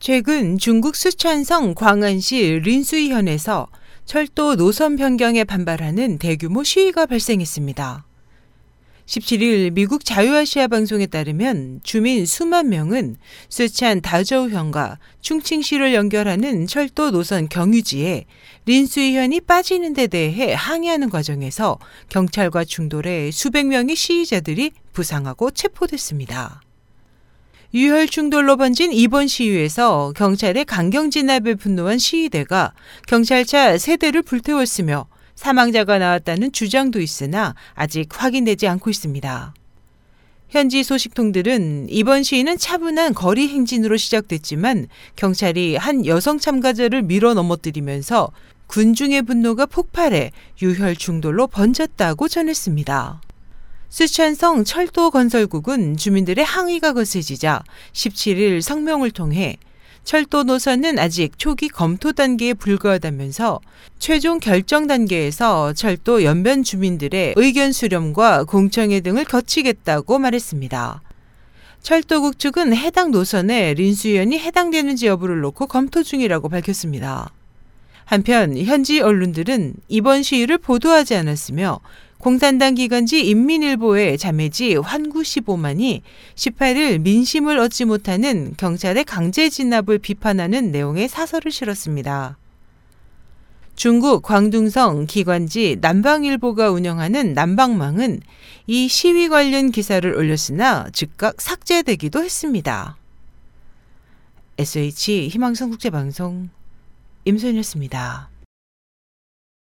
최근 중국 수촨성 광안시 린수이현에서 철도 노선 변경에 반발하는 대규모 시위가 발생했습니다. 17일 미국 자유아시아 방송에 따르면 주민 수만 명은 수촨 다저우현과 충칭시를 연결하는 철도 노선 경유지에 린수이현이 빠지는 데 대해 항의하는 과정에서 경찰과 충돌해 수백 명의 시위자들이 부상하고 체포됐습니다. 유혈 충돌로 번진 이번 시위에서 경찰의 강경 진압에 분노한 시위대가 경찰차 세대를 불태웠으며 사망자가 나왔다는 주장도 있으나 아직 확인되지 않고 있습니다. 현지 소식통들은 이번 시위는 차분한 거리 행진으로 시작됐지만 경찰이 한 여성 참가자를 밀어 넘어뜨리면서 군중의 분노가 폭발해 유혈 충돌로 번졌다고 전했습니다. 수촨성 철도건설국은 주민들의 항의가 거세지자 17일 성명을 통해 철도 노선은 아직 초기 검토 단계에 불과하다면서 최종 결정 단계에서 철도 연변 주민들의 의견 수렴과 공청회 등을 거치겠다고 말했습니다. 철도국 측은 해당 노선에 린수연이 해당되는지 여부를 놓고 검토 중이라고 밝혔습니다. 한편 현지 언론들은 이번 시위를 보도하지 않았으며 공산당 기관지 인민일보의 자매지 환구시보만이 18일 민심을 얻지 못하는 경찰의 강제 진압을 비판하는 내용의 사설을 실었습니다. 중국 광둥성 기관지 남방일보가 운영하는 남방망은 이 시위 관련 기사를 올렸으나 즉각 삭제되기도 했습니다. SH 희망성 국제방송 임소연이었습니다.